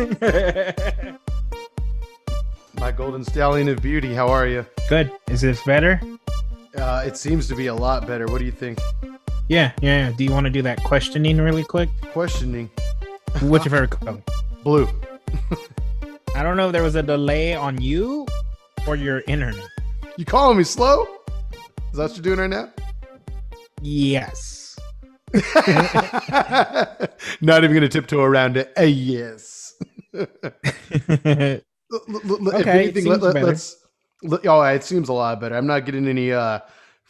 My golden stallion of beauty. How are you? Good. Is this better? Uh, it seems to be a lot better. What do you think? Yeah, yeah. yeah. Do you want to do that questioning really quick? Questioning. What's your favorite color? Blue. I don't know if there was a delay on you or your internet. You calling me slow? Is that what you're doing right now? Yes. Not even gonna tiptoe around it. A yes. Okay. if anything, let, let, let's. Let, oh, it seems a lot better. I'm not getting any uh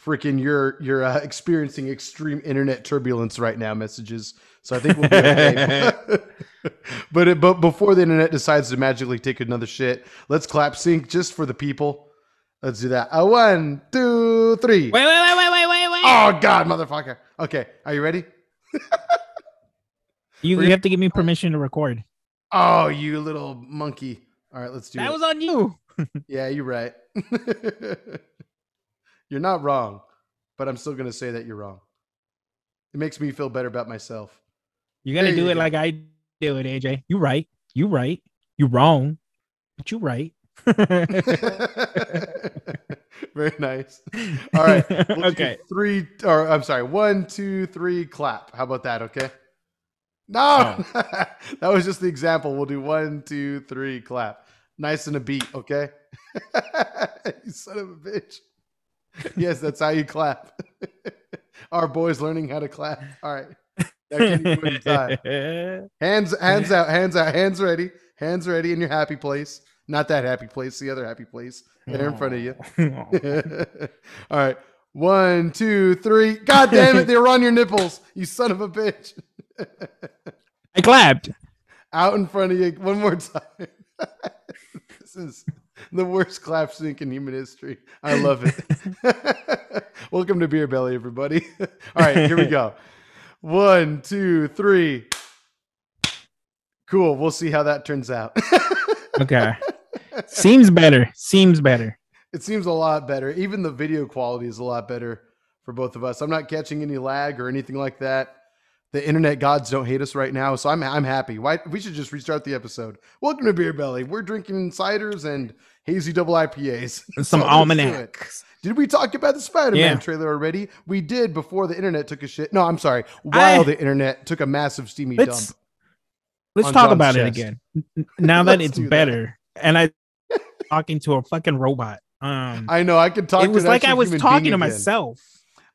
freaking you're you're uh, experiencing extreme internet turbulence right now messages. So I think we'll be okay. but it, but before the internet decides to magically take another shit, let's clap sync just for the people. Let's do that. A one, two, three. Wait, wait, wait, wait, wait, wait, wait. Oh God, motherfucker. Okay, are you ready? you, you have to give me permission to record. Oh, you little monkey. All right, let's do that it. That was on you. yeah, you're right. you're not wrong, but I'm still gonna say that you're wrong. It makes me feel better about myself. You gotta there do it go. like I do it, AJ. You right. You right. You wrong, but you right. Very nice. All right. We'll okay. Three, or I'm sorry, one, two, three, clap. How about that? Okay. No, oh. that was just the example. We'll do one, two, three, clap. Nice and a beat. Okay. you son of a bitch. Yes, that's how you clap. Our boys learning how to clap. All right. hands, hands out, hands out, hands ready, hands ready in your happy place. Not that happy place, the other happy place. There in front of you. All right. One, two, three. God damn it, they were on your nipples. You son of a bitch. I clapped. Out in front of you one more time. this is the worst clap sync in human history. I love it. Welcome to Beer Belly, everybody. All right, here we go. One, two, three. Cool. We'll see how that turns out. okay. Seems better. Seems better. It seems a lot better. Even the video quality is a lot better for both of us. I'm not catching any lag or anything like that. The internet gods don't hate us right now, so I'm I'm happy. Why we should just restart the episode. Welcome to Beer Belly. We're drinking ciders and hazy double IPAs. And some so almanacs. Did we talk about the Spider-Man yeah. trailer already? We did before the internet took a shit. No, I'm sorry. While I, the internet took a massive steamy let's, dump. Let's talk John's about chest. it again. Now that it's better, that. and I talking to a fucking robot. Um, I know I could talk. It was like I was talking to myself.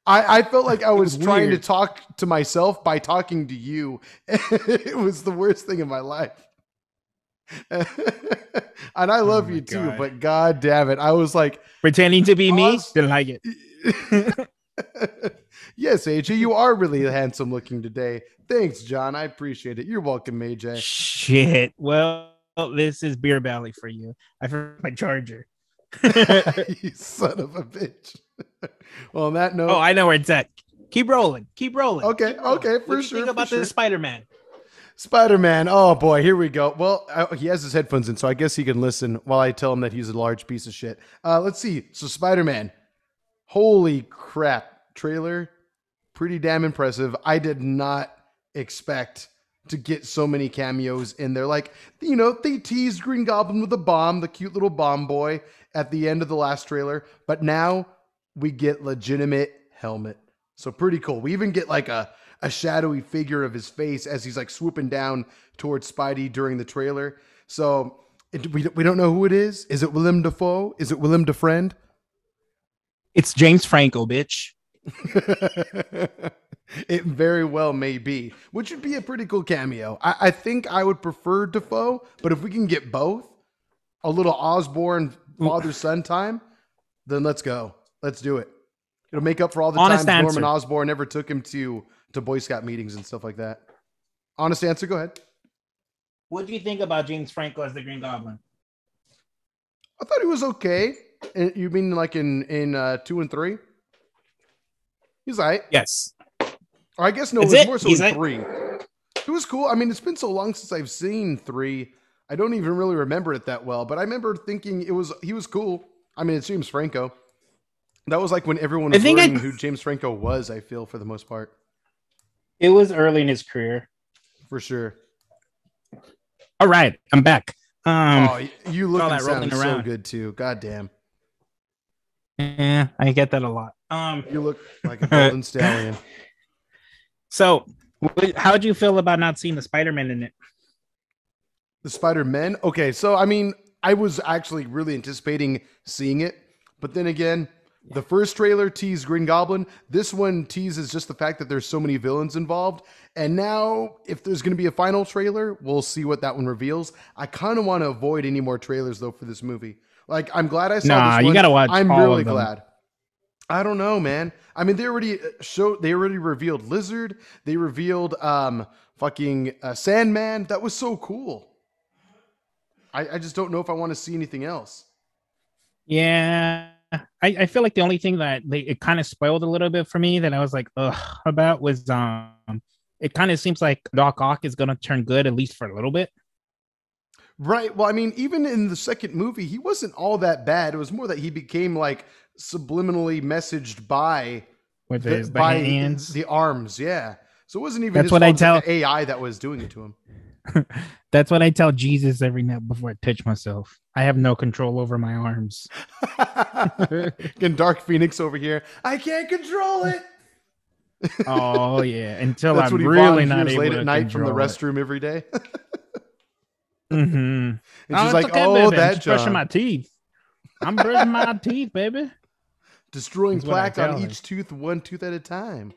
I, I felt like I was, was trying to talk to myself by talking to you. it was the worst thing in my life. and I love oh you too, but god damn it. I was like pretending to be me. Didn't like it. yes, AJ, you are really handsome looking today. Thanks, John. I appreciate it. You're welcome, AJ. Shit. Well, this is beer belly for you. I forgot my charger. you son of a bitch. well, on that note, oh, I know where it's at. Keep rolling. Keep rolling. Okay. Keep rolling. Okay. For sure. think about sure. the Spider Man? Spider Man. Oh boy, here we go. Well, uh, he has his headphones in, so I guess he can listen while I tell him that he's a large piece of shit. Uh, let's see. So Spider Man. Holy crap! Trailer, pretty damn impressive. I did not expect to get so many cameos in there. Like, you know, they teased Green Goblin with a bomb, the cute little bomb boy at the end of the last trailer, but now we get legitimate helmet. So pretty cool. We even get like a a shadowy figure of his face as he's like swooping down towards Spidey during the trailer. So it, we, we don't know who it is. Is it Willem Dafoe? Is it Willem Defriend? It's James Franco, bitch. it very well may be, which would be a pretty cool cameo. I, I think I would prefer Dafoe, but if we can get both, a little Osborn father son time, then let's go. Let's do it. It'll make up for all the Honest times answer. Norman Osborn never took him to to Boy Scout meetings and stuff like that. Honest answer. Go ahead. What do you think about James Franco as the Green Goblin? I thought he was okay. You mean like in in uh, two and three? He's all right. Yes. Or I guess no, That's it was it. more so He's in three. It was cool. I mean, it's been so long since I've seen three. I don't even really remember it that well, but I remember thinking it was he was cool. I mean, it's James Franco. That was like when everyone was learning I... who James Franco was. I feel for the most part. It was early in his career, for sure. All right, I'm back. Um, oh, you look and sound so good too. God damn. Yeah, I get that a lot. Um, you look like a golden stallion. So, how do you feel about not seeing the Spider-Man in it? The Spider-Man. Okay, so I mean, I was actually really anticipating seeing it, but then again, the first trailer teased Green Goblin. This one teases just the fact that there's so many villains involved. And now, if there's going to be a final trailer, we'll see what that one reveals. I kind of want to avoid any more trailers though for this movie. Like, I'm glad I saw. Nah, this you gotta watch. I'm really glad. I don't know, man. I mean, they already uh, showed. They already revealed Lizard. They revealed um fucking uh, Sandman. That was so cool. I, I just don't know if I want to see anything else. Yeah, I, I feel like the only thing that they it kind of spoiled a little bit for me that I was like, ugh, about was um, it kind of seems like Doc Ock is gonna turn good at least for a little bit. Right. Well, I mean, even in the second movie, he wasn't all that bad. It was more that he became like subliminally messaged by with the, by hands, the arms. Yeah. So it wasn't even that's what I tell AI that was doing it to him. That's what I tell Jesus every night before I touch myself. I have no control over my arms. Again, Dark Phoenix over here. I can't control it. oh yeah, until That's I'm really not able late at night from the restroom every day. mm-hmm. And she's oh, like, okay, "Oh, baby. that brushing my teeth. I'm brushing my teeth, baby. Destroying plaque on each tooth, one tooth at a time."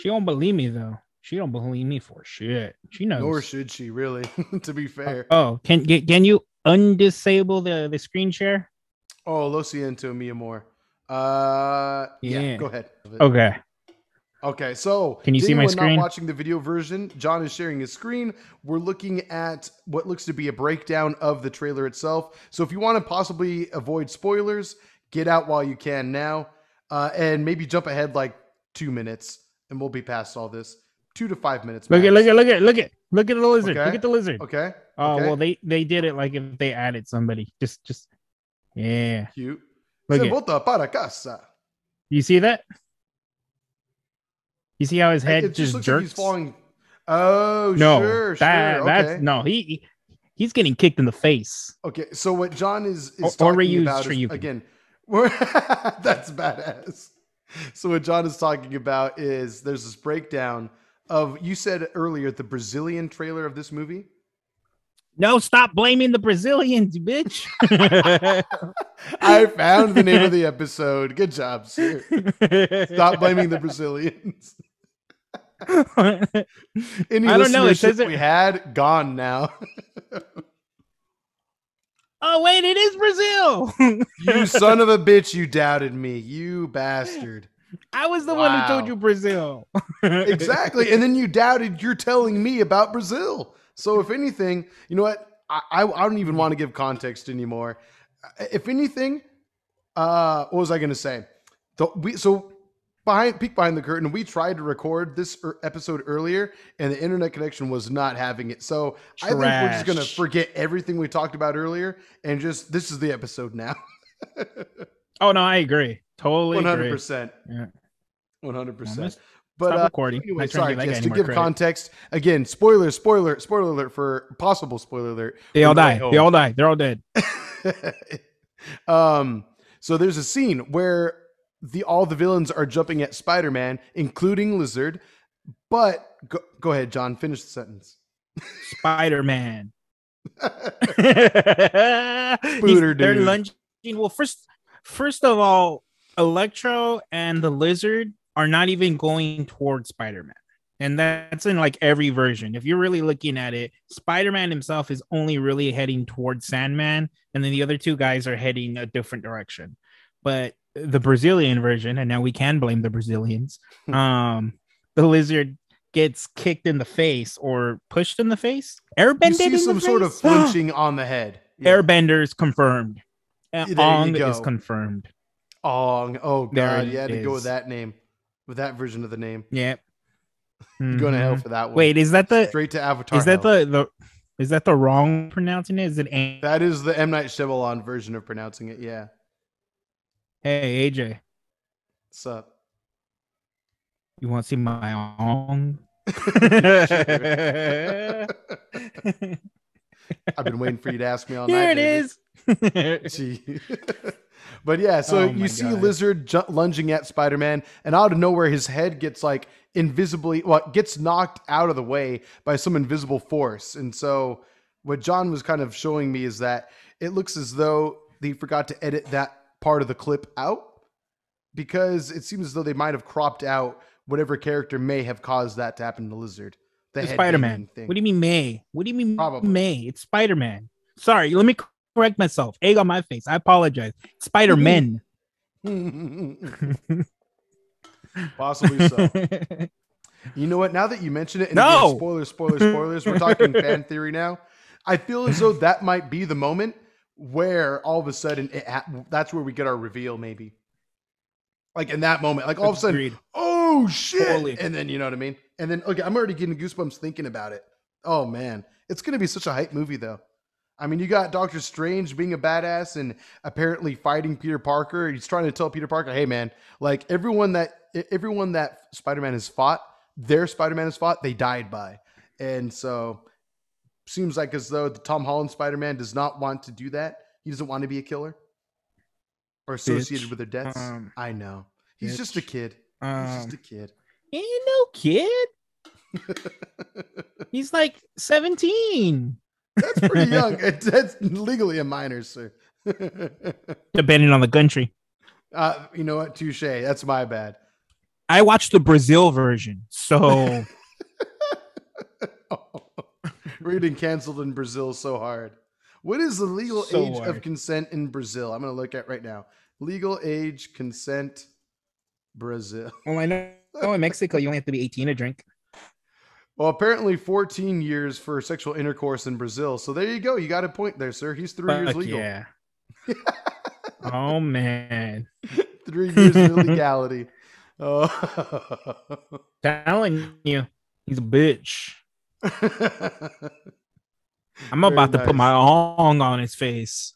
She don't believe me though. She don't believe me for shit. She knows. Nor should she really, to be fair. Oh, can can you undisable the the screen share? Oh, lo siento, mi amor. Uh, yeah. yeah. Go ahead. Okay. Okay, so can you see my screen? Not watching the video version. John is sharing his screen. We're looking at what looks to be a breakdown of the trailer itself. So if you want to possibly avoid spoilers, get out while you can now, uh, and maybe jump ahead like two minutes, and we'll be past all this two to five minutes. Look at look at look at look at look at the lizard. Okay. Look at the lizard. Okay. Oh okay. well, they they did it like if they added somebody. Just just yeah. Cute. Look Se vota para casa. You see that? You see how his head it just, just jerks? Like he's falling. Oh, no, sure, that, sure. That's okay. no, he he's getting kicked in the face. Okay, so what John is is or, talking or about is, again, that's badass. So what John is talking about is there's this breakdown of you said earlier the Brazilian trailer of this movie. No, stop blaming the Brazilians, bitch. I found the name of the episode. Good job, sir. Stop blaming the Brazilians. Any I don't know. It says it... we had gone now. Oh wait, it is Brazil. you son of a bitch! You doubted me, you bastard. I was the wow. one who told you Brazil. exactly. And then you doubted you're telling me about Brazil. So if anything, you know what? I, I, I don't even want to give context anymore. If anything, uh, what was I going to say? The, we, so behind peek behind the curtain, we tried to record this er, episode earlier, and the internet connection was not having it. So Trash. I think we're just going to forget everything we talked about earlier, and just this is the episode now. oh no, I agree. Totally, one hundred percent. Yeah, one hundred percent. But uh, recording. Anyway, sorry, yes, to give credit. context again, spoiler, spoiler, spoiler alert for possible spoiler alert. They all die. They all die. They're all dead. um, so there's a scene where the all the villains are jumping at Spider-Man, including Lizard. But go, go ahead, John. Finish the sentence. Spider-Man. they're lunging. Well, first, first of all, Electro and the Lizard are not even going towards Spider-Man. And that's in like every version. If you're really looking at it, Spider-Man himself is only really heading towards Sandman, and then the other two guys are heading a different direction. But the Brazilian version, and now we can blame the Brazilians, um, the lizard gets kicked in the face or pushed in the face. Airbended. You see some sort of flinching on the head. Yeah. Airbenders confirmed. Ong is confirmed. Ong. Oh god, you had to go with that name, with that version of the name. Yep. Mm-hmm. Going to hell for that one. Wait, is that the straight to Avatar? Is that the the? Is that the wrong pronouncing it? Is it? That is the M Night Shyamalan version of pronouncing it. Yeah. Hey AJ. What's up? You want to see my ong? I've been waiting for you to ask me all Here night. it is. But yeah, so Oh you see God. Lizard ju- lunging at Spider Man, and out of nowhere, his head gets like invisibly, well, gets knocked out of the way by some invisible force. And so, what John was kind of showing me is that it looks as though they forgot to edit that part of the clip out because it seems as though they might have cropped out whatever character may have caused that to happen to Lizard. The Spider Man. thing. What do you mean May? What do you mean Probably. May? It's Spider Man. Sorry, let me correct myself. Egg on my face. I apologize. Spider Man. Possibly so. You know what? Now that you mention it, and No! again, spoilers, spoilers, spoilers. We're talking fan theory now. I feel as though that might be the moment where all of a sudden it ha- that's where we get our reveal, maybe. Like in that moment, like all of a sudden, Agreed. oh shit, Totally. and then you know what I mean. And then okay, I'm already getting goosebumps thinking about it. Oh man, it's gonna be such a hype movie though. I mean, you got Doctor Strange being a badass and apparently fighting Peter Parker. He's trying to tell Peter Parker, "Hey, man, like everyone that everyone that Spider-Man has fought, their Spider-Man has fought, they died by." And so, seems like as though the Tom Holland Spider-Man does not want to do that. He doesn't want to be a killer or associated Bitch. with their deaths. Um, I know. He's just a bitch. kid. He's Um, just a kid. ain't no kid. He's like 17. That's pretty young. It- That's legally a minor, sir. Depending on the country. uh, you know what? Touche. That's my bad. I watched the Brazil version. So We're getting canceled in Brazil so hard. What is the legal So age of consent in Brazil? I'm going to look at right now. Legal age consent Brazil. well, I know oh, in Mexico you only have to be 18 to drink. Well, apparently 14 years for sexual intercourse in Brazil. So there you go. You got a point there, sir. He's three years legal. yeah. oh man. Three years of illegality. Oh. Telling you, he's a bitch. I'm Very about to put my ong on his face.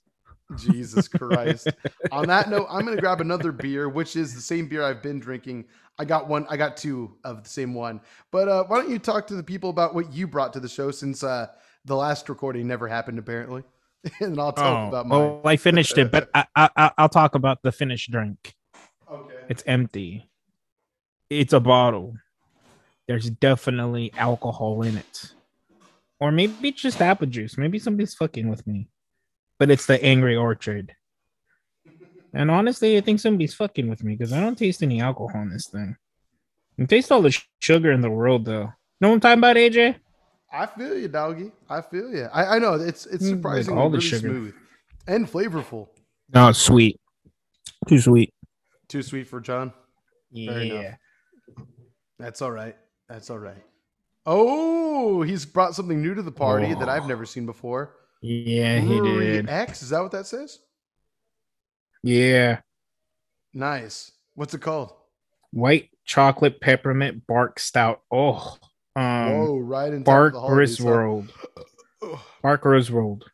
Jesus Christ. On that note, I'm gonna grab another beer, which is the same beer I've been drinking. I got one, I got two of the same one. But uh, why don't you talk to the people about what you brought to the show since uh, the last recording never happened, apparently. and I'll talk Oh, about mine. well, I finished it, but I, I- I'll talk about the finished drink. Okay. It's empty. It's a bottle. There's definitely alcohol in it. Or maybe it's just apple juice. Maybe somebody's fucking with me. But it's the Angry Orchard. And honestly, I think somebody's fucking with me because I don't taste any alcohol in this thing. I taste all the sh- sugar in the world, though. Know what I'm talking about, AJ? I feel you, doggy. I feel you. I, I know it's it's Mm, like surprisingly all the really sugar. smooth and flavorful. No, it's sweet. Too sweet. Too sweet for John. Fair enough. Yeah. That's all right. That's all right. Oh, he's brought something new to the party that. I've never seen before. Yeah, he did. X, is that what that says? Yeah. Nice. What's it called? White chocolate peppermint bark stout. Oh, um, Whoa, right in Bark top of the holidays, huh? Griswold. Bark Griswold.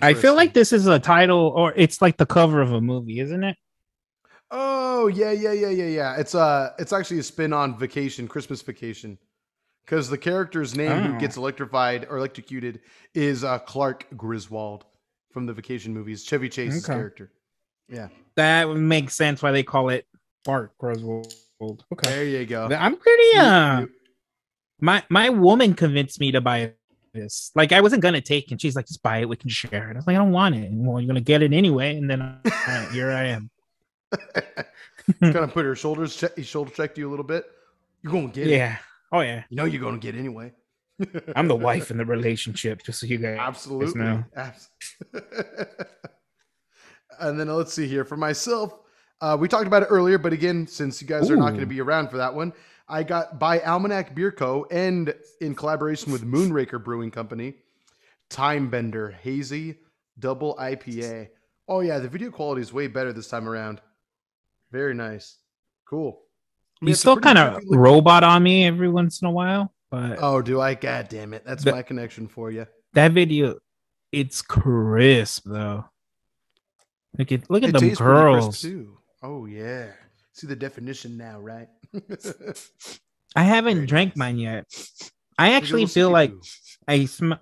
I feel like this is a title, or it's like the cover of a movie, isn't it? Oh yeah, yeah, yeah, yeah, yeah. It's uh it's actually a spin on Vacation, Christmas Vacation, because the character's name who Oh. gets electrified or electrocuted is uh, Clark Griswold from the Vacation movies. Chevy Chase's Okay. character. Yeah, That would make sense why they call it Bark Griswold. Okay, there you go. I'm pretty. Uh, you- my my woman convinced me to buy this. Like I wasn't gonna take, and she's like, "Just buy it. We can share it." I was like, "I don't want it." And, well, you're gonna get it anyway, and then uh, here I am. Kind of put her shoulders check, he shoulder checked you a little bit. You're gonna get it. Yeah. Oh yeah. You know you're gonna get it anyway. I'm the wife in the relationship, just so you guys Absolutely. know. Abs- and then let's see here for myself. Uh, we talked about it earlier, but again, since you guys are not going to be around for that one, I got by Almanac Beer Co. and in collaboration with Moonraker Brewing Company, Time Bender Hazy Double IPA. Oh yeah, the video quality is way better this time around. Very nice. Cool. I mean, You still kind of robot on me every once in a while, but Oh, do I? God damn it! That's The- my connection for you. that video, it's crisp though. Look at look at It them tastes pretty crisp, girls. too. Oh yeah. See the definition now, right? I haven't Very drank nice. mine yet. I actually feel like you. I sm-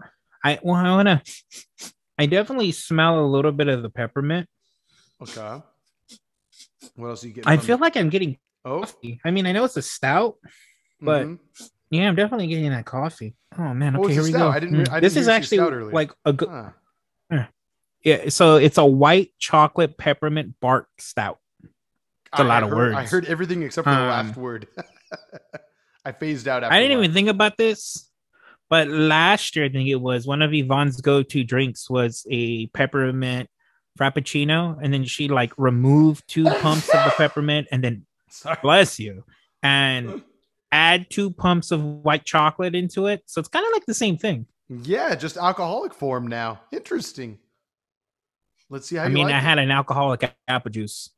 I well, I wanna. I definitely smell a little bit of the peppermint. Okay. What else are you getting? I feel it? like I'm getting oh. Coffee. I mean, I know it's a stout, but mm-hmm. yeah, I'm definitely getting that coffee. Oh man, okay, here we go. I didn't. Mm. I didn't this is actually like a good. Huh. Yeah, so it's a white chocolate peppermint bark stout. It's a I lot heard, of words. I heard everything except for um, the last word. I phased out. I didn't even think about this, but last year I think it was one of Yvonne's go-to drinks was a peppermint frappuccino, and then she like removed two pumps of the peppermint, and then Sorry. bless you, and add two pumps of white chocolate into it. So it's kind of like the same thing. Yeah, just alcoholic form now. Interesting. Let's see how. I mean, like I it. had an alcoholic apple juice.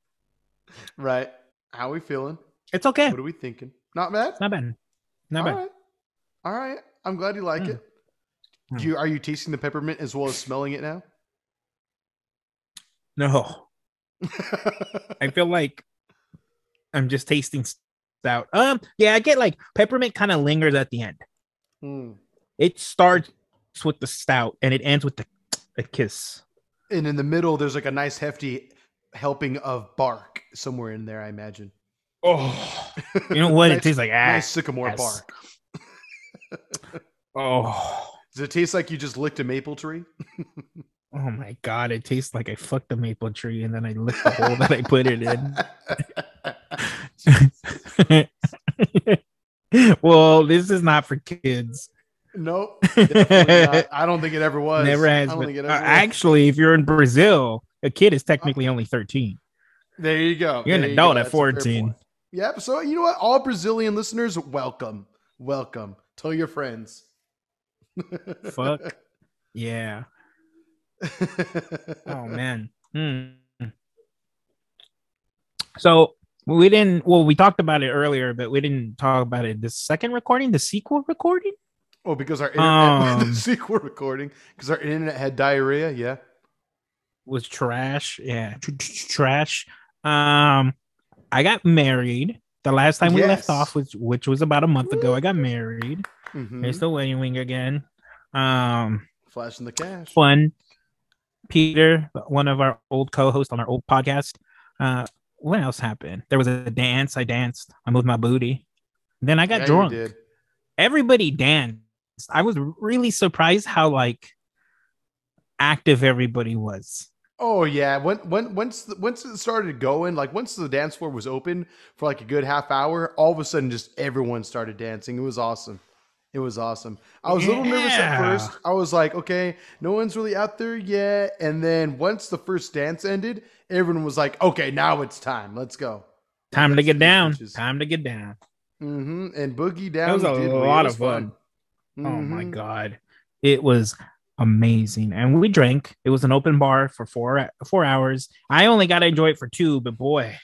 Right. How are we feeling? It's okay. What are we thinking? Not bad. Not bad. Not All bad. Right. All right. I'm glad you like mm. it. Mm. You are you tasting the peppermint as well as smelling it now? No. I feel like I'm just tasting stout. Um, yeah, I get like peppermint kind of lingers at the end. Mm. It starts with the stout and it ends with the a kiss. And in the middle there's like a nice hefty helping of bark somewhere in there i imagine. Oh. You know what? Nice, it tastes like ah, nice sycamore bark. Oh. Does it taste like you just licked a maple tree oh my god it tastes like i fucked a maple tree and then i licked the hole that i put it in well this is not for kids Nope. I don't think it ever was. Never has. But, uh, actually, if you're in Brazil, a kid is technically only 13. There you go. You're there an adult at 14. Yep. So you know what? All Brazilian listeners, welcome. Welcome. Tell your friends. Fuck. Yeah. oh man. Hmm. So we didn't well, we talked about it earlier, but we didn't talk about it the second recording, the sequel recording. Oh, because our internet um, sequel recording because our internet had diarrhea. Yeah, was trash. Yeah, trash. Um, I got married the last time we left off, which which was about a month ago. I got married. Mm-hmm. It's the wedding ring again. Um, flashing the cash. Fun. Peter, one of our old co-hosts on our old podcast. Uh, what else happened? There was a dance. I danced. I moved my booty. Then I got yeah, drunk. Everybody danced I was really surprised how like active everybody was. Oh yeah, when when once once it started going, like once the dance floor was open for like a good half hour, all of a sudden just everyone started dancing. It was awesome. It was awesome. I was yeah. a little nervous at first. I was like, okay, no one's really out there yet. And then once the first dance ended, everyone was like, okay, now it's time. Let's go. Time to get down. Time to get down. Mm-hmm. And boogie down. It was a lot of fun. fun. Mm-hmm. Oh my mm-hmm. god, it was amazing. And we drank. It was an open bar for four four hours. I only got to enjoy it for two, but boy,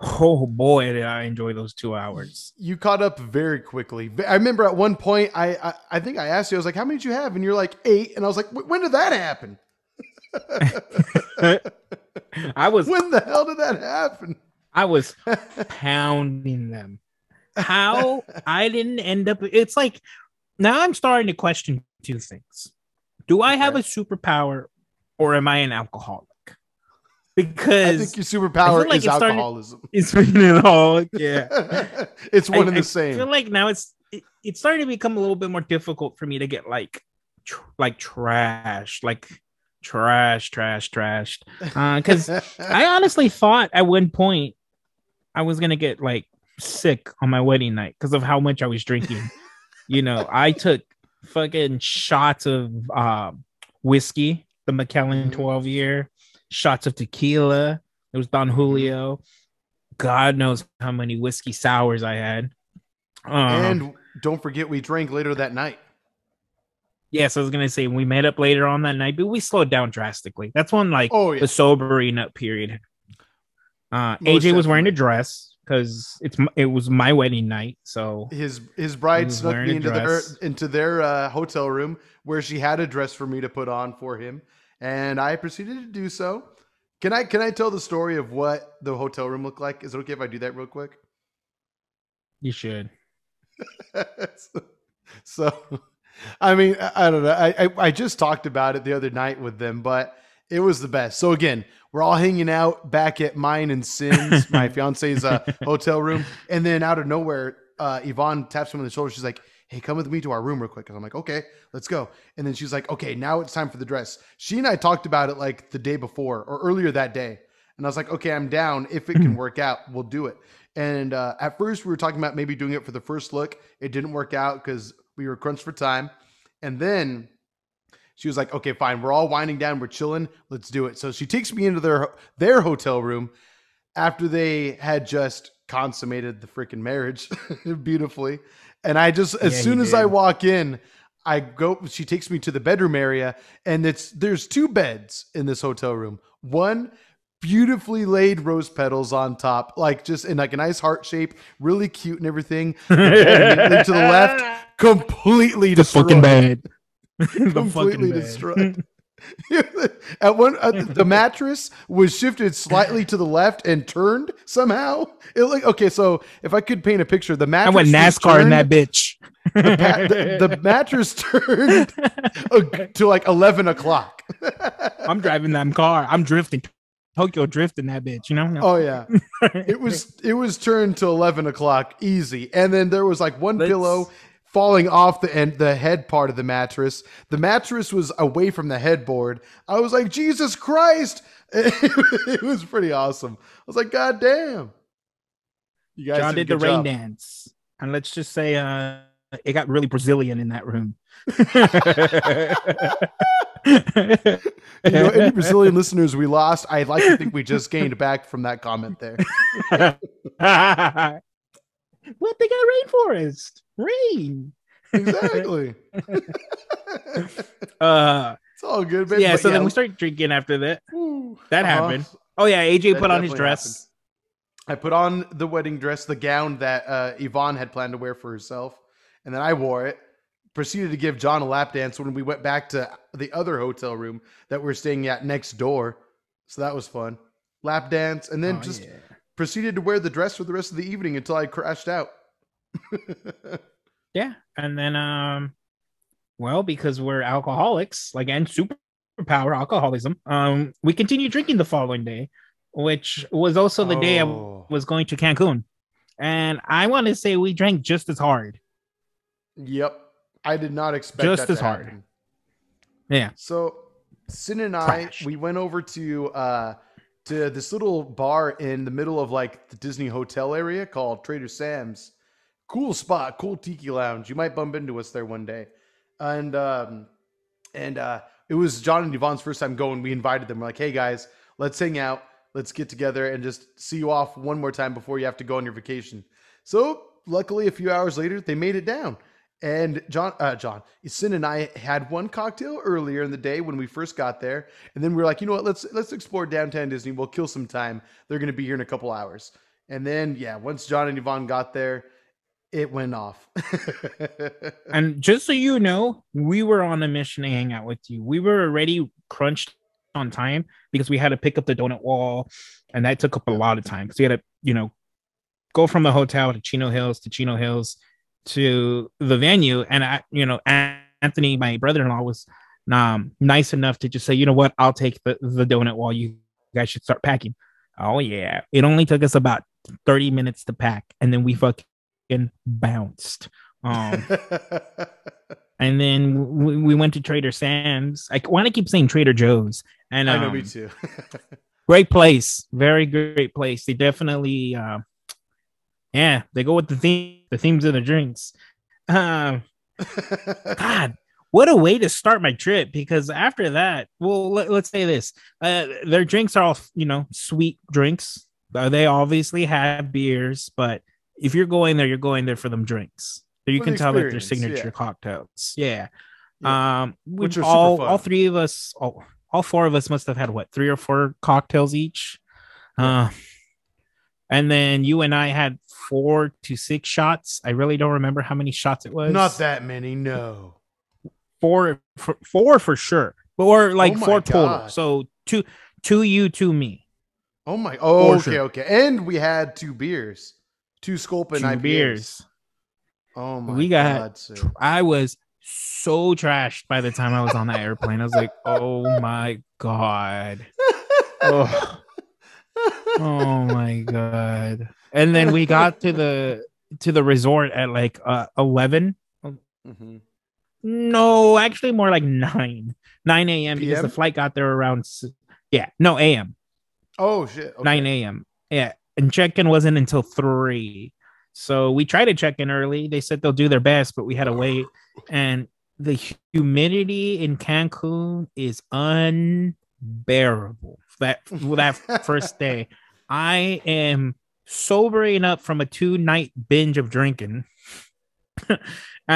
oh boy, did I enjoy those two hours. You caught up very quickly. I remember at one point, I I, I think I asked you, I was like, "How many did you have?" And you're like eight, and I was like, "When did that happen?" I was. When the hell did that happen? I was pounding them. How I didn't end up. It's like now I'm starting to question two things. Do I have a superpower or am I an alcoholic? Because I think your superpower like is alcoholism. Starting, it's being an alcoholic, yeah. it's one I, and the same. I feel like now it's it, it's starting to become a little bit more difficult for me to get like tr- like trash, like trash, trash, trashed. Because uh, I honestly thought at one point I was gonna get like sick on my wedding night because of how much I was drinking you know, I took fucking shots of uh, whiskey, the Macallan mm-hmm. 12 year, shots of tequila. It was Don mm-hmm. Julio. God knows how many whiskey sours I had. Um, and don't forget, we drank later that night. Yes, I was gonna say we met up later on that night, but we slowed down drastically. That's when like oh, yeah. the sobering up period. Uh, AJ was wearing a dress because it's it was my wedding night. So his his bride snuck me into their into their uh, hotel room where she had a dress for me to put on for him, and I proceeded to do so. Can I can I tell the story of what the hotel room looked like? Is it okay if I do that real quick? You should. so I mean, I, don't know. I, I, I just talked about it the other night with them, but it was the best. So again, we're all hanging out back at mine and Sin's, my fiance's uh, hotel room, and then out of nowhere, uh, Yvonne taps me on the shoulder. She's like, "Hey, come with me to our room real quick." And I'm like, "Okay, let's go." And then she's like, "Okay, now it's time for the dress." She and I talked about it like the day before or earlier that day, and I was like, "Okay, I'm down. If it can work out, we'll do it." And uh, at first, we were talking about maybe doing it for the first look. It didn't work out because we were crunched for time. And then she was like, "Okay, fine. We're all winding down. We're chilling. Let's do it." So she takes me into their their hotel room after they had just consummated the freaking marriage beautifully. And I just as yeah, soon as did. I walk in, I go she takes me to the bedroom area and it's there's two beds in this hotel room. One beautifully laid rose petals on top, like just in like a nice heart shape, really cute and everything. to the left, completely the destroyed. fucking bed. completely destroyed. at one, uh, the mattress was shifted slightly to the left and turned somehow. It like okay, so if I could paint a picture, the mattress. I went NASCAR turned, in that bitch. The, pa- the, the mattress turned uh, to like eleven o'clock. I'm driving that car. I'm drifting. Tokyo drifting that bitch, you know? Oh yeah. it was it was turned to eleven o'clock easy. And then there was like one Let's... pillow falling off the end the head part of the mattress. The mattress was away from the headboard. I was like, Jesus Christ. It, was pretty awesome. I was like, God damn. You guys John did, did the rain dance. And let's just say uh it got really Brazilian in that room. you know, any Brazilian listeners we lost, I'd like to think we just gained back from that comment there. what they got rainforest, rain. Exactly. uh, it's all good, man. Yeah. So yeah. then we start drinking after that. That uh-huh. happened. Oh yeah, AJ that put on his dress. Happened. I put on the wedding dress, the gown that uh, Yvonne had planned to wear for herself, and then I wore it proceeded to give John a lap dance when we went back to the other hotel room that we are staying at next door. So that was fun. Lap dance, and then oh, just yeah. proceeded to wear the dress for the rest of the evening until I crashed out. yeah, and then um, well, because we're alcoholics, like and superpower alcoholism, um, we continued drinking the following day, which was also the oh. day I oh. was going to Cancun, and I want to say we drank just as hard. Yep. I did not expect just as hard. Happen. Yeah. So Sin and I, we went over to uh to this little bar in the middle of like the Disney hotel area called Trader Sam's. Cool spot, cool tiki lounge. You might bump into us there one day. And um and uh it was John and Yvonne's first time going. We invited them. We're like, hey guys, let's hang out. Let's get together and just see you off one more time before you have to go on your vacation. So luckily, a few hours later, they made it down. And John, uh, John, Sin and I had one cocktail earlier in the day when we first got there, and then we were like, you know what? Let's let's explore downtown Disney. We'll kill some time. They're going to be here in a couple hours. And then, yeah, once John and Yvonne got there, it went off. and just so you know, we were on a mission to hang out with you. We were already crunched on time because we had to pick up the donut wall, and that took up a lot of time because we had to, you know, go from the hotel to Chino Hills to Chino Hills to the venue, and I, you know, Anthony, my brother-in-law, was um, nice enough to just say, you know what, I'll take the, the donut wall. you guys should start packing. Oh yeah, it only took us about thirty minutes to pack, and then we fucking bounced. Um, and then we, we, went to Trader Sam's. I want to keep saying Trader Joe's, and um, I know me um, too. great place, very great place. They definitely, uh, yeah, they go with the theme the themes of the drinks. Um, God, what a way to start my trip because after that, well, let, us say this: uh, their drinks are all you know, sweet drinks. Uh, they obviously have beers, but if you're going there, you're going there for them drinks. So you can tell that they're signature yeah. cocktails. Yeah. yeah. Um, which all all three of us, all, all four of us must have had what three or four cocktails each. Uh, and then you and I had four to six shots. I really don't remember how many shots it was. Not that many, no. Four, for, four for sure, or like oh four total. So two, two you, two me. Oh my! Oh, okay, sure. okay. And we had two beers, two Sculpin two IPAs. beers. Oh my! We got. God, I was so trashed by the time I was on that airplane. I was like, oh my god. Oh. oh my god. And then we got to the to the resort at like uh 11 mm-hmm. no actually more like 9 9 a.m because the flight got there around yeah no a.m oh shit okay. 9 a.m yeah and check-in wasn't until 3 so we tried to check in early they said they'll do their best but we had to wait and the humidity in cancun is unbearable that that first day i am sobering up from a two night binge of drinking. and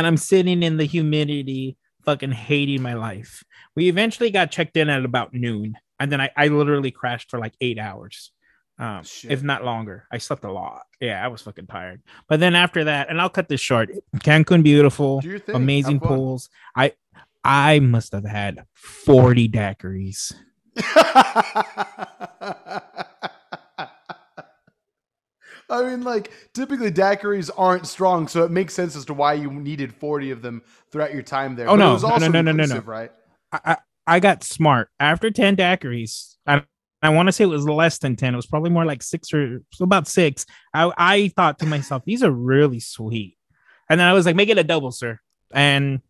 I'm sitting in the humidity, fucking hating my life. We eventually got checked in at about noon. And then I, I literally crashed for like eight hours, um, if not longer. I slept a lot. Yeah, I was fucking tired. But then after that, and I'll cut this short Cancun, beautiful, amazing pools. I I must have had 40 daiquiris. I mean, like typically daiquiris aren't strong, so it makes sense as to why you needed forty of them throughout your time there. Oh no, no, no, no, no, no, no, right? I, I, I got smart after ten daiquiris. I I want to say it was less than ten. It was probably more like six or about six. I I thought to myself, these are really sweet, and then I was like, make it a double, sir. And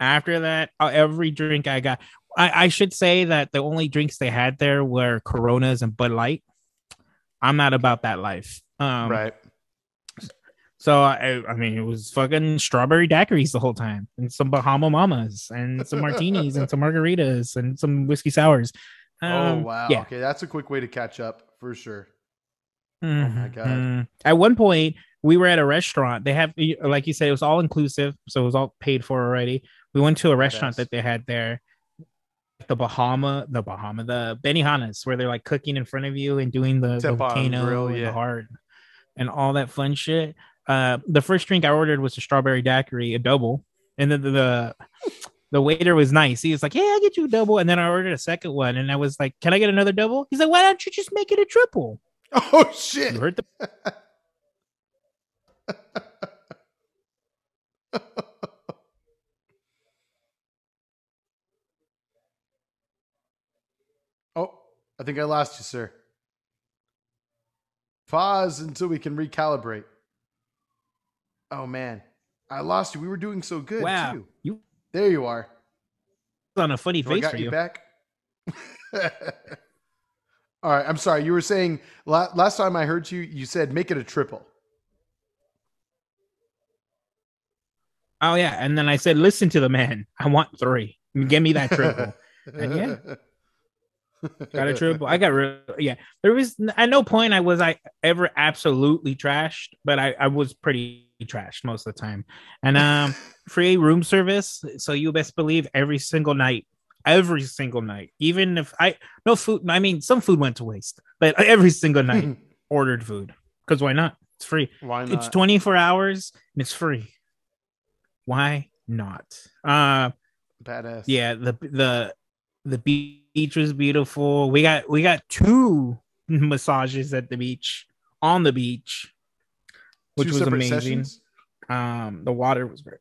after that, uh, every drink I got, I, I should say that the only drinks they had there were Coronas and Bud Light. I'm not about that life. Um, right. So I, I mean, it was fucking strawberry daiquiris the whole time, and some Bahama Mamas, and some martinis, and some margaritas, and some whiskey sours. Oh, um, oh wow! Yeah. Okay, that's a quick way to catch up for sure. Mm-hmm. Oh my god! Mm-hmm. At one point, we were at a restaurant. They have, like you said, it was all inclusive, so it was all paid for already. We went to a restaurant that they had there, the Bahama, the Bahama, the Benihana's, where they're like cooking in front of you and doing the, the volcano grill, yeah. and the heart and all that fun shit. Uh, the first drink I ordered was a strawberry daiquiri, a double, and then the, the the waiter was nice. He was like, "Yeah, I'll get you a double," and then I ordered a second one, and I was like, "Can I get another double?" He's like, "Why don't you just make it a triple?" Oh shit! You heard the. oh, I think I lost you, sir. Pause until we can recalibrate. Oh man, I lost you. We were doing so good. Wow, too. you there you are. On a funny so face I got for you. you back. All right, I'm sorry. You were saying last time I heard you, you said make it a triple. Oh yeah, and then I said, listen to the man. I want three. Give me that triple. and yeah, got a triple. I got real. Yeah, there was at no point I was I ever absolutely trashed, but I I was pretty trashed most of the time. And um, free room service. So you best believe every single night, every single night, even if I no food. I mean, some food went to waste, but every single night ordered food because why not? It's free. Why not? It's twenty four hours and it's free. Why not? Uh, badass. Yeah, the the the beach was beautiful. We got we got two massages at the beach on the beach, which was amazing. Sessions? Um, the water was great.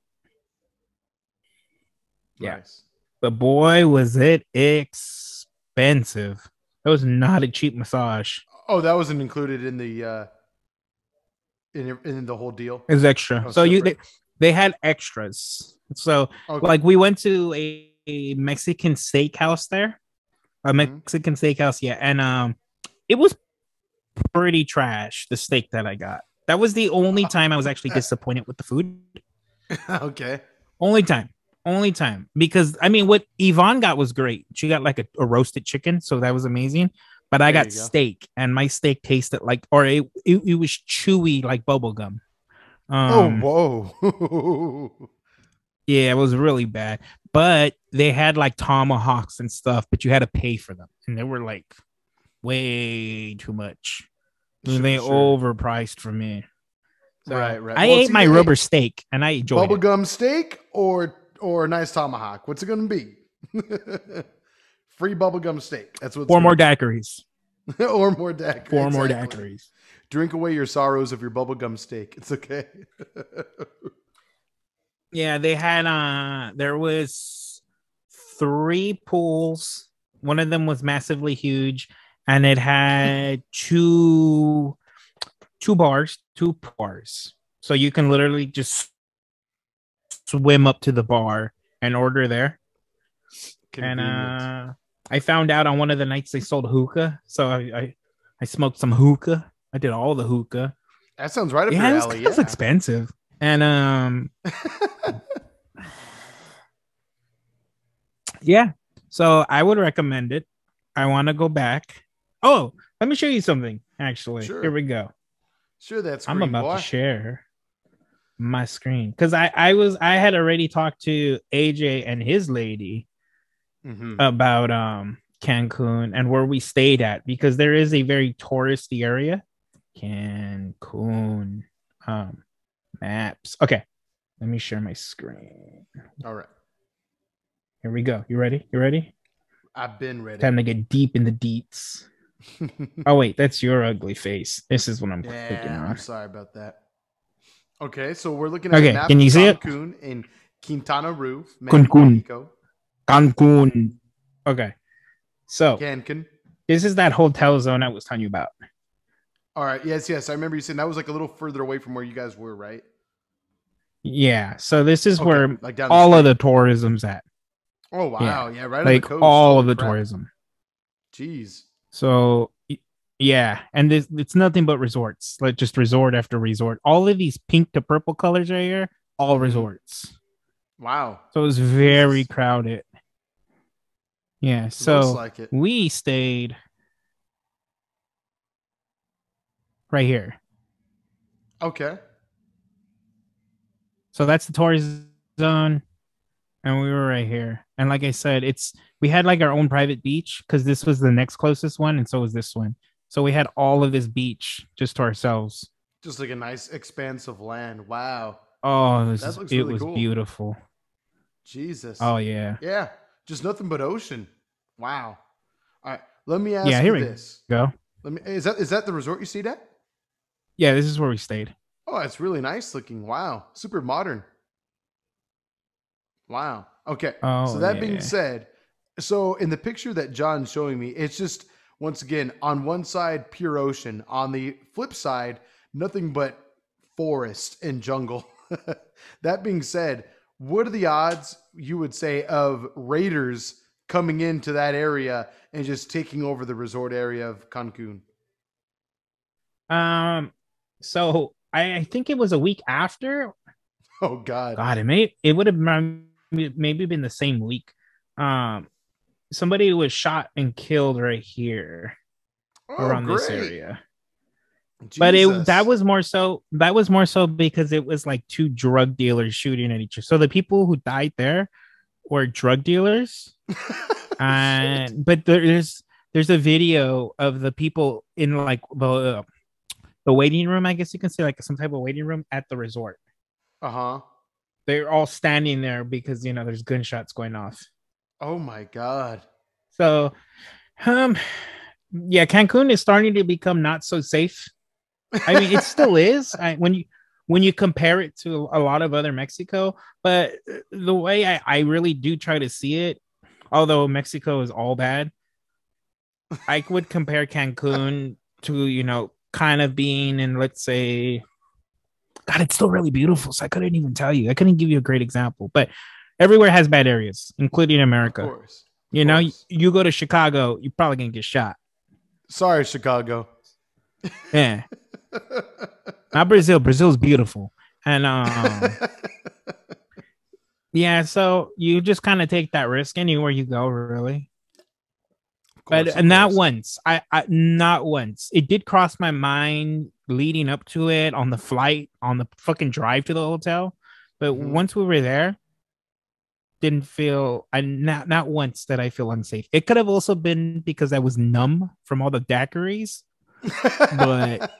Yeah, nice. but boy, was it expensive. That was not a cheap massage. Oh, that wasn't included in the uh in in the whole deal. It's extra. Oh, so separate. you they, they had extras. So okay. like we went to a a Mexican steakhouse there, a mm-hmm. Mexican steakhouse, yeah, and um, it was pretty trash. The steak that I got. That was the only time I was actually disappointed with the food. okay. Only time. Only time. Because I mean what Yvonne got was great. She got like a, a roasted chicken, so that was amazing. But I there got steak and my steak tasted like or it, it, it was chewy like bubble gum. Oh, um, oh whoa. yeah, it was really bad but they had like tomahawks and stuff, but you had to pay for them, and they were like way too much. Sure, they sure. overpriced for me. So right, right. I well, ate my rubber steak, and I enjoyed bubblegum steak or or a nice tomahawk. What's it to be? Free bubblegum steak. That's what. Four more daiquiris. or more daiquiris. Four exactly. more daiquiris. Drink away your sorrows of your bubblegum steak. It's okay. Yeah, they had uh there was three pools. One of them was massively huge and it had two two bars, two bars. So you can literally just swim up to the bar and order there. Convenient. And uh I found out on one of the nights they sold hookah, so I I, I smoked some hookah. I did all the hookah. That sounds right up yeah, your alley. Yeah, expensive. And um, yeah. So I would recommend it. I want to go back. Oh, let me show you something. Actually, sure. here we go. Sure, that's. I'm about boy. to share my screen because I I was I had already talked to AJ and his lady mm-hmm. about um Cancun and where we stayed at because there is a very touristy area. Cancun um maps. Okay, let me share my screen. All right. Here we go. You ready? You ready? I've been ready. Time to get deep in the deets. oh wait, that's your ugly face. This is what I'm yeah, clicking on. I'm sorry about that. Okay, so we're looking at okay, map can you see Cancun it? in Quintana Roo, Cancun. Cancun. Okay, so Cancun. This is that hotel zone I was telling you about. All right. Yes, yes. I remember you saying that was like a little further away from where you guys were, right? Yeah. So this is okay. where like all of the tourism's at. Oh wow! Yeah, yeah right. Like all of the crap. tourism. Jeez. So yeah, and this, it's nothing but resorts, like just resort after resort. All of these pink to purple colors right here, all mm-hmm. resorts. Wow. So it was very crowded. Yeah. So like we stayed right here. Okay. So that's the tourist zone, and we were right here. And like I said, it's we had like our own private beach because this was the next closest one, and so was this one. So we had all of this beach just to ourselves. Just like a nice expanse of land. Wow. Oh, this that is, it really was cool. beautiful. Jesus. Oh yeah. Yeah. Just nothing but ocean. Wow. All right. Let me ask yeah, here you this. Go. Let me is that is that the resort you stayed at? Yeah, this is where we stayed. Oh, it's really nice looking. Wow. Super modern. Wow. Okay. Oh, so that yeah. being said, so in the picture that John's showing me, it's just once again on one side pure ocean, on the flip side nothing but forest and jungle. that being said, what are the odds you would say of raiders coming into that area and just taking over the resort area of Cancun? Um, so I, I think it was a week after. Oh God! God, it may it would have maybe been the same week. Um, somebody was shot and killed right here oh, around great. this area. Jesus. But it that was more so that was more so because it was like two drug dealers shooting at each other. So the people who died there were drug dealers. and but there's there's a video of the people in like the the waiting room, I guess you can say, like some type of waiting room at the resort. Uh huh. They're all standing there because you know there's gunshots going off. Oh my god. So, um, yeah, Cancun is starting to become not so safe. I mean, it still is. I, when you when you compare it to a lot of other Mexico, but the way I, I really do try to see it, although Mexico is all bad, I would compare Cancun to you know kind of being in, let's say, God, it's still really beautiful. So I couldn't even tell you. I couldn't give you a great example, but everywhere has bad areas, including America. Of course. Of you know, you, you go to Chicago, you're probably gonna get shot. Sorry, Chicago. Yeah. Not Brazil. Brazil's beautiful. And um yeah, so you just kind of take that risk anywhere you go, really but not once. I, I not once. It did cross my mind leading up to it on the flight on the fucking drive to the hotel, but mm-hmm. once we were there, didn't feel. I not not once that I feel unsafe. It could have also been because I was numb from all the daiquiris, but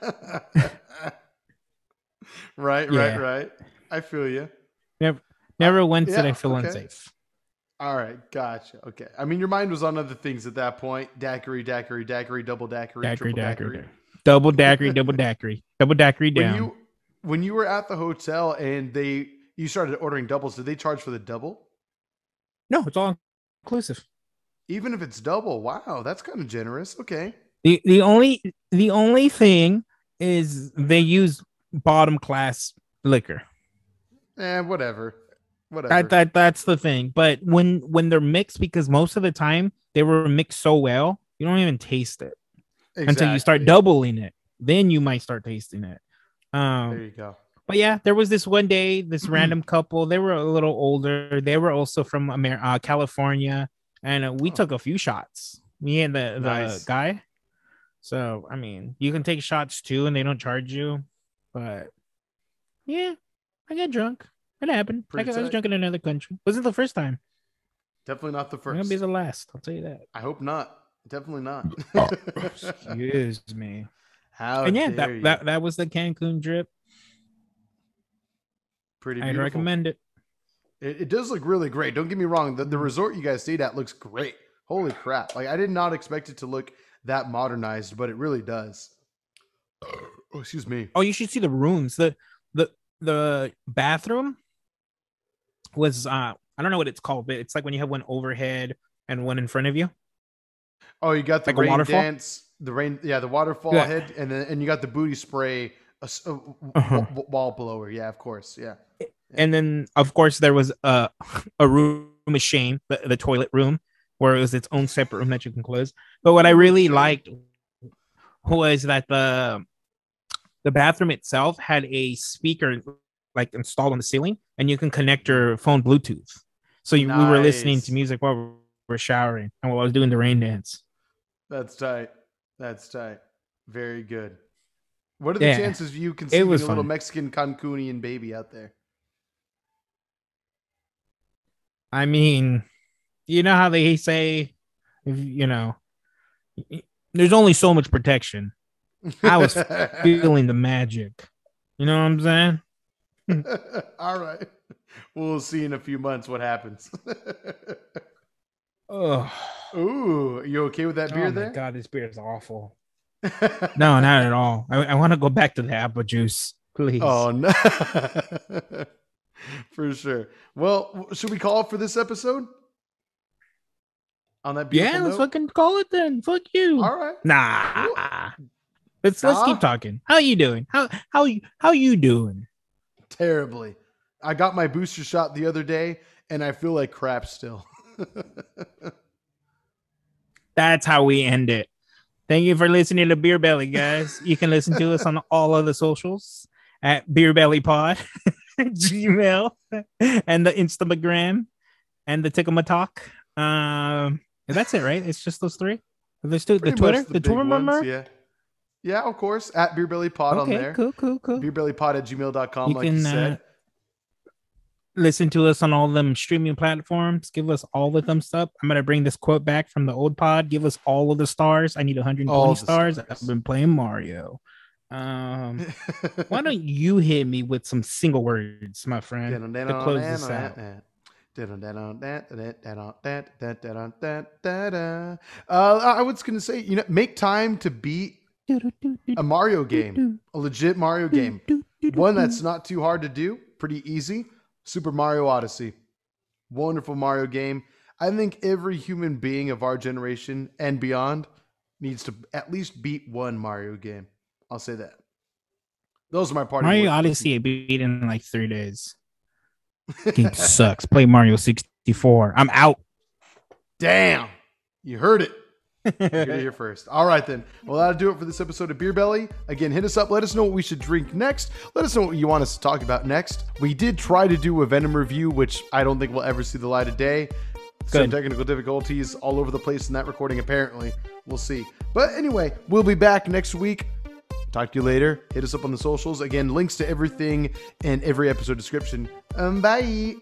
right, yeah. right, right. I feel you. Never, never once yeah, did I feel okay. unsafe. All right, gotcha. Okay. I mean, your mind was on other things at that point. Daiquiri, daiquiri, daiquiri, double daiquiri, daiquiri, daiquiri. daiquiri. Double daiquiri, double daiquiri, double daiquiri down. When you, when you were at the hotel and they you started ordering doubles. Did they charge for the double? No, it's all inclusive. Even if it's double, wow, that's kind of generous. Okay. The the only the only thing is they use bottom class liquor. Eh, whatever. Whatever. That, that that's the thing. But when when they're mixed, because most of the time they were mixed so well, you don't even taste it exactly. until you start doubling it. Then you might start tasting it. Um, there you go. But yeah, there was this one day, this random couple. They were a little older. They were also from Amer- uh, California, and uh, we oh. took a few shots. Me and the the nice. guy. So I mean, you can take shots too, and they don't charge you. But yeah, I got drunk. It happened. I, guess I, was drunk in another country. Wasn't the first time. Definitely not the 1st gonna be the last. I'll tell you that. I hope not. Definitely not. Excuse me. How and yeah, that, that that was the Cancun trip. Pretty. I'd recommend it. it. It does look really great. Don't get me wrong. The, the resort you guys stayed at looks great. Holy crap! Like I did not expect it to look that modernized, but it really does. Oh, excuse me. Oh, you should see the rooms. the the The bathroom was uh I don't know what it's called, but it's like when you have one overhead and one in front of you. Oh, you got the like rain dance, the rain, yeah, the waterfall yeah. head, and then and you got the booty spray, a, a uh-huh. wall blower. Yeah, of course, yeah. And then of course there was a a room machine, the, the toilet room, where it was its own separate room that you can close. But what I really liked was that the the bathroom itself had a speaker like installed on the ceiling, and you can connect your phone Bluetooth. So you, nice. we were listening to music while we were showering and while I was doing the rain dance. That's tight. That's tight. Very good. What are the yeah, chances of you conceiving a fun. little Mexican Cancunian baby out there? I mean, you know how they say, you know, there's only so much protection. I was feeling the magic. You know what I'm saying? All right. We'll see in a few months what happens. oh. Ooh, you okay with that beer oh there? God, this beer is awful. no, not at all. I, I want to go back to the apple juice, please. Oh no. for sure. Well, should we call it for this episode? On that Yeah, let's fucking call it then. Fuck you. All right. Nah. Let's let's keep talking. How you doing? How how you how you doing? Terribly. I got my booster shot the other day and I feel like crap still. That's how we end it. Thank you for listening to Beer Belly, guys. You can listen to us on all of the socials at Beer Belly Pod, Gmail, and the Instagram and the Tickle Talk. Um, that's it, right? It's just those three. There's two, the Twitter, the, the Twitter, remember? Yeah. Yeah, of course. At Beer Belly Pod okay, on there. Cool, cool, cool. Beer Belly Pod at gmail.com, you like can, you said. Uh, listen to us on all them streaming platforms. Give us all the thumbs up. I'm gonna bring this quote back from the old pod. Give us all of the stars. I need 120 stars. stars. I've been playing Mario. Um, why don't you hit me with some single words, my friend, to close this out? Uh, I was gonna say, you know, make time to beat a Mario game, a legit Mario game, one that's not too hard to do, pretty easy. Super Mario Odyssey. Wonderful Mario game. I think every human being of our generation and beyond needs to at least beat one Mario game. I'll say that. Those are my party. Mario Odyssey I beat in like three days. Game sucks. Play Mario 64. I'm out. Damn. You heard it. You're here first. All right, then. Well, that'll do it for this episode of Beer Belly. Again, hit us up. Let us know what we should drink next. Let us know what you want us to talk about next. We did try to do a Venom review, which I don't think we'll ever see the light of day. Good. Some technical difficulties all over the place in that recording, apparently. We'll see. But anyway, we'll be back next week. Talk to you later. Hit us up on the socials. Again, links to everything in every episode description. Um, bye.